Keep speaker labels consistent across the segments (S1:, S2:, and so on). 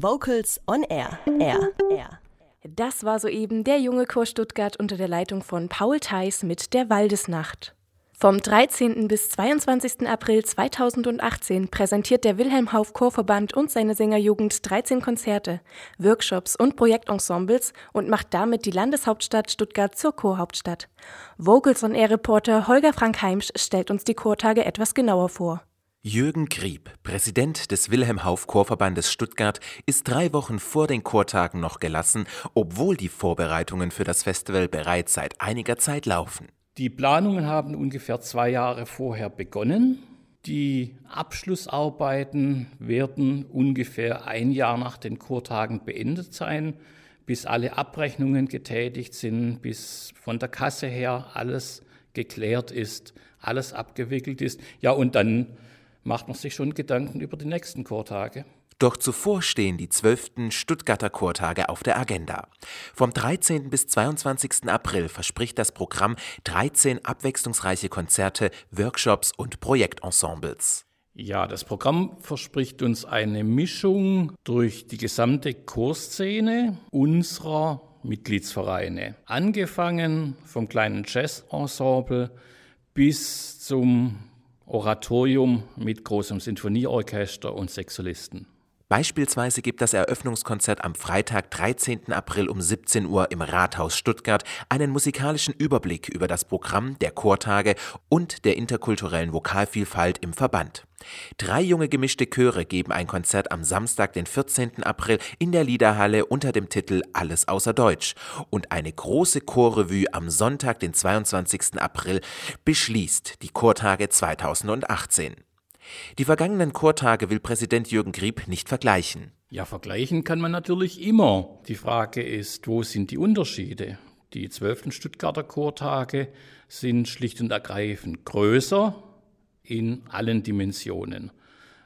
S1: Vocals on Air. Air. Air.
S2: Das war soeben der junge Chor Stuttgart unter der Leitung von Paul Theis mit der Waldesnacht. Vom 13. bis 22. April 2018 präsentiert der Wilhelm Hauff Chorverband und seine Sängerjugend 13 Konzerte, Workshops und Projektensembles und macht damit die Landeshauptstadt Stuttgart zur Chorhauptstadt. Vocals on Air Reporter Holger Frank Heimsch stellt uns die Chortage etwas genauer vor.
S3: Jürgen Grieb, Präsident des Wilhelm Hauff Chorverbandes Stuttgart, ist drei Wochen vor den Chortagen noch gelassen, obwohl die Vorbereitungen für das Festival bereits seit einiger Zeit laufen.
S4: Die Planungen haben ungefähr zwei Jahre vorher begonnen. Die Abschlussarbeiten werden ungefähr ein Jahr nach den Chortagen beendet sein, bis alle Abrechnungen getätigt sind, bis von der Kasse her alles geklärt ist, alles abgewickelt ist. Ja, und dann macht man sich schon Gedanken über die nächsten Chortage.
S3: Doch zuvor stehen die zwölften Stuttgarter Chortage auf der Agenda. Vom 13. bis 22. April verspricht das Programm 13 abwechslungsreiche Konzerte, Workshops und Projektensembles.
S4: Ja, das Programm verspricht uns eine Mischung durch die gesamte Chorszene unserer Mitgliedsvereine. Angefangen vom kleinen Jazzensemble bis zum Oratorium mit großem Sinfonieorchester und Sexolisten.
S3: Beispielsweise gibt das Eröffnungskonzert am Freitag, 13. April um 17 Uhr im Rathaus Stuttgart einen musikalischen Überblick über das Programm der Chortage und der interkulturellen Vokalvielfalt im Verband. Drei junge gemischte Chöre geben ein Konzert am Samstag, den 14. April in der Liederhalle unter dem Titel Alles außer Deutsch und eine große Chorrevue am Sonntag, den 22. April beschließt die Chortage 2018. Die vergangenen Chortage will Präsident Jürgen Grieb nicht vergleichen.
S4: Ja, vergleichen kann man natürlich immer. Die Frage ist, wo sind die Unterschiede? Die zwölften Stuttgarter Chortage sind schlicht und ergreifend größer in allen Dimensionen.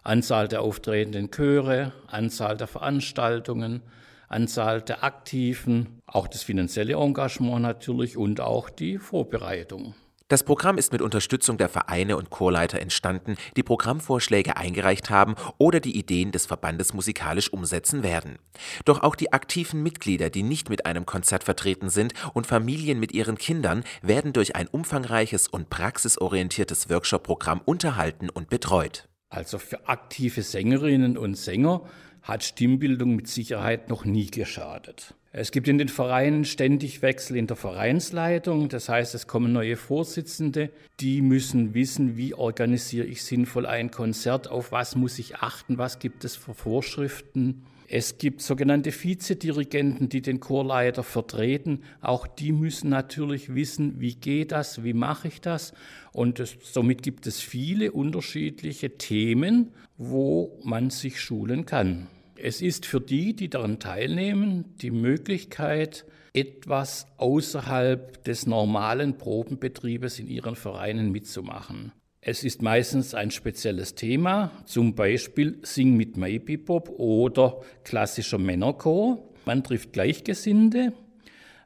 S4: Anzahl der auftretenden Chöre, Anzahl der Veranstaltungen, Anzahl der Aktiven, auch das finanzielle Engagement natürlich und auch die Vorbereitung.
S3: Das Programm ist mit Unterstützung der Vereine und Chorleiter entstanden, die Programmvorschläge eingereicht haben oder die Ideen des Verbandes musikalisch umsetzen werden. Doch auch die aktiven Mitglieder, die nicht mit einem Konzert vertreten sind und Familien mit ihren Kindern, werden durch ein umfangreiches und praxisorientiertes Workshop-Programm unterhalten und betreut.
S4: Also für aktive Sängerinnen und Sänger hat Stimmbildung mit Sicherheit noch nie geschadet. Es gibt in den Vereinen ständig Wechsel in der Vereinsleitung. Das heißt, es kommen neue Vorsitzende. Die müssen wissen, wie organisiere ich sinnvoll ein Konzert, auf was muss ich achten, was gibt es für Vorschriften. Es gibt sogenannte Vizedirigenten, die den Chorleiter vertreten. Auch die müssen natürlich wissen, wie geht das, wie mache ich das. Und es, somit gibt es viele unterschiedliche Themen, wo man sich schulen kann. Es ist für die, die daran teilnehmen, die Möglichkeit, etwas außerhalb des normalen Probenbetriebes in ihren Vereinen mitzumachen. Es ist meistens ein spezielles Thema, zum Beispiel Sing mit Maybe Bob oder klassischer Männerchor. Man trifft Gleichgesinnte,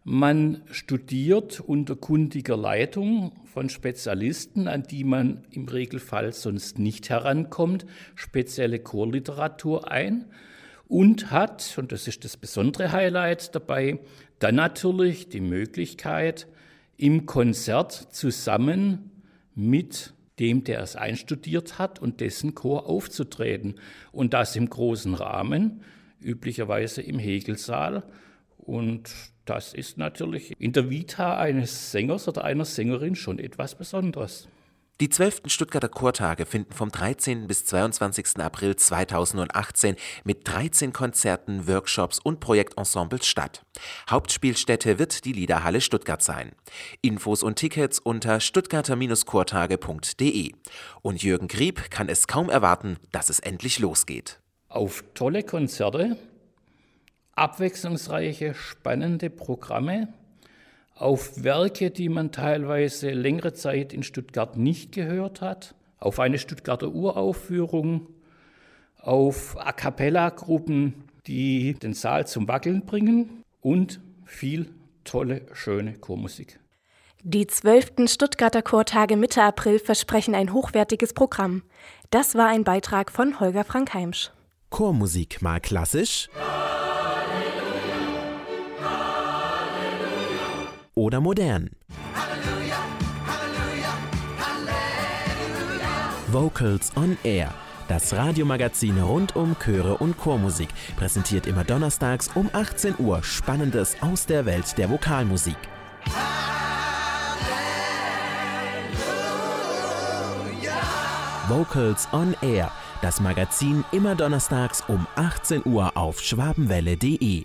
S4: man studiert unter kundiger Leitung von Spezialisten, an die man im Regelfall sonst nicht herankommt, spezielle Chorliteratur ein und hat, und das ist das besondere Highlight dabei, dann natürlich die Möglichkeit, im Konzert zusammen mit dem, der es einstudiert hat und dessen Chor aufzutreten. Und das im großen Rahmen, üblicherweise im Hegelsaal. Und das ist natürlich in der Vita eines Sängers oder einer Sängerin schon etwas Besonderes.
S3: Die zwölften Stuttgarter Chortage finden vom 13. bis 22. April 2018 mit 13 Konzerten, Workshops und Projektensembles statt. Hauptspielstätte wird die Liederhalle Stuttgart sein. Infos und Tickets unter stuttgarter-chortage.de. Und Jürgen Grieb kann es kaum erwarten, dass es endlich losgeht.
S4: Auf tolle Konzerte, abwechslungsreiche, spannende Programme auf Werke, die man teilweise längere Zeit in Stuttgart nicht gehört hat, auf eine Stuttgarter Uraufführung, auf A cappella-Gruppen, die den Saal zum Wackeln bringen und viel tolle, schöne Chormusik.
S2: Die zwölften Stuttgarter Chortage Mitte April versprechen ein hochwertiges Programm. Das war ein Beitrag von Holger Frank Heimsch.
S3: Chormusik mal klassisch? Oder modern? Vocals on Air. Das Radiomagazin rund um Chöre und Chormusik präsentiert immer donnerstags um 18 Uhr Spannendes aus der Welt der Vokalmusik. Vocals on Air. Das Magazin immer donnerstags um 18 Uhr auf schwabenwelle.de.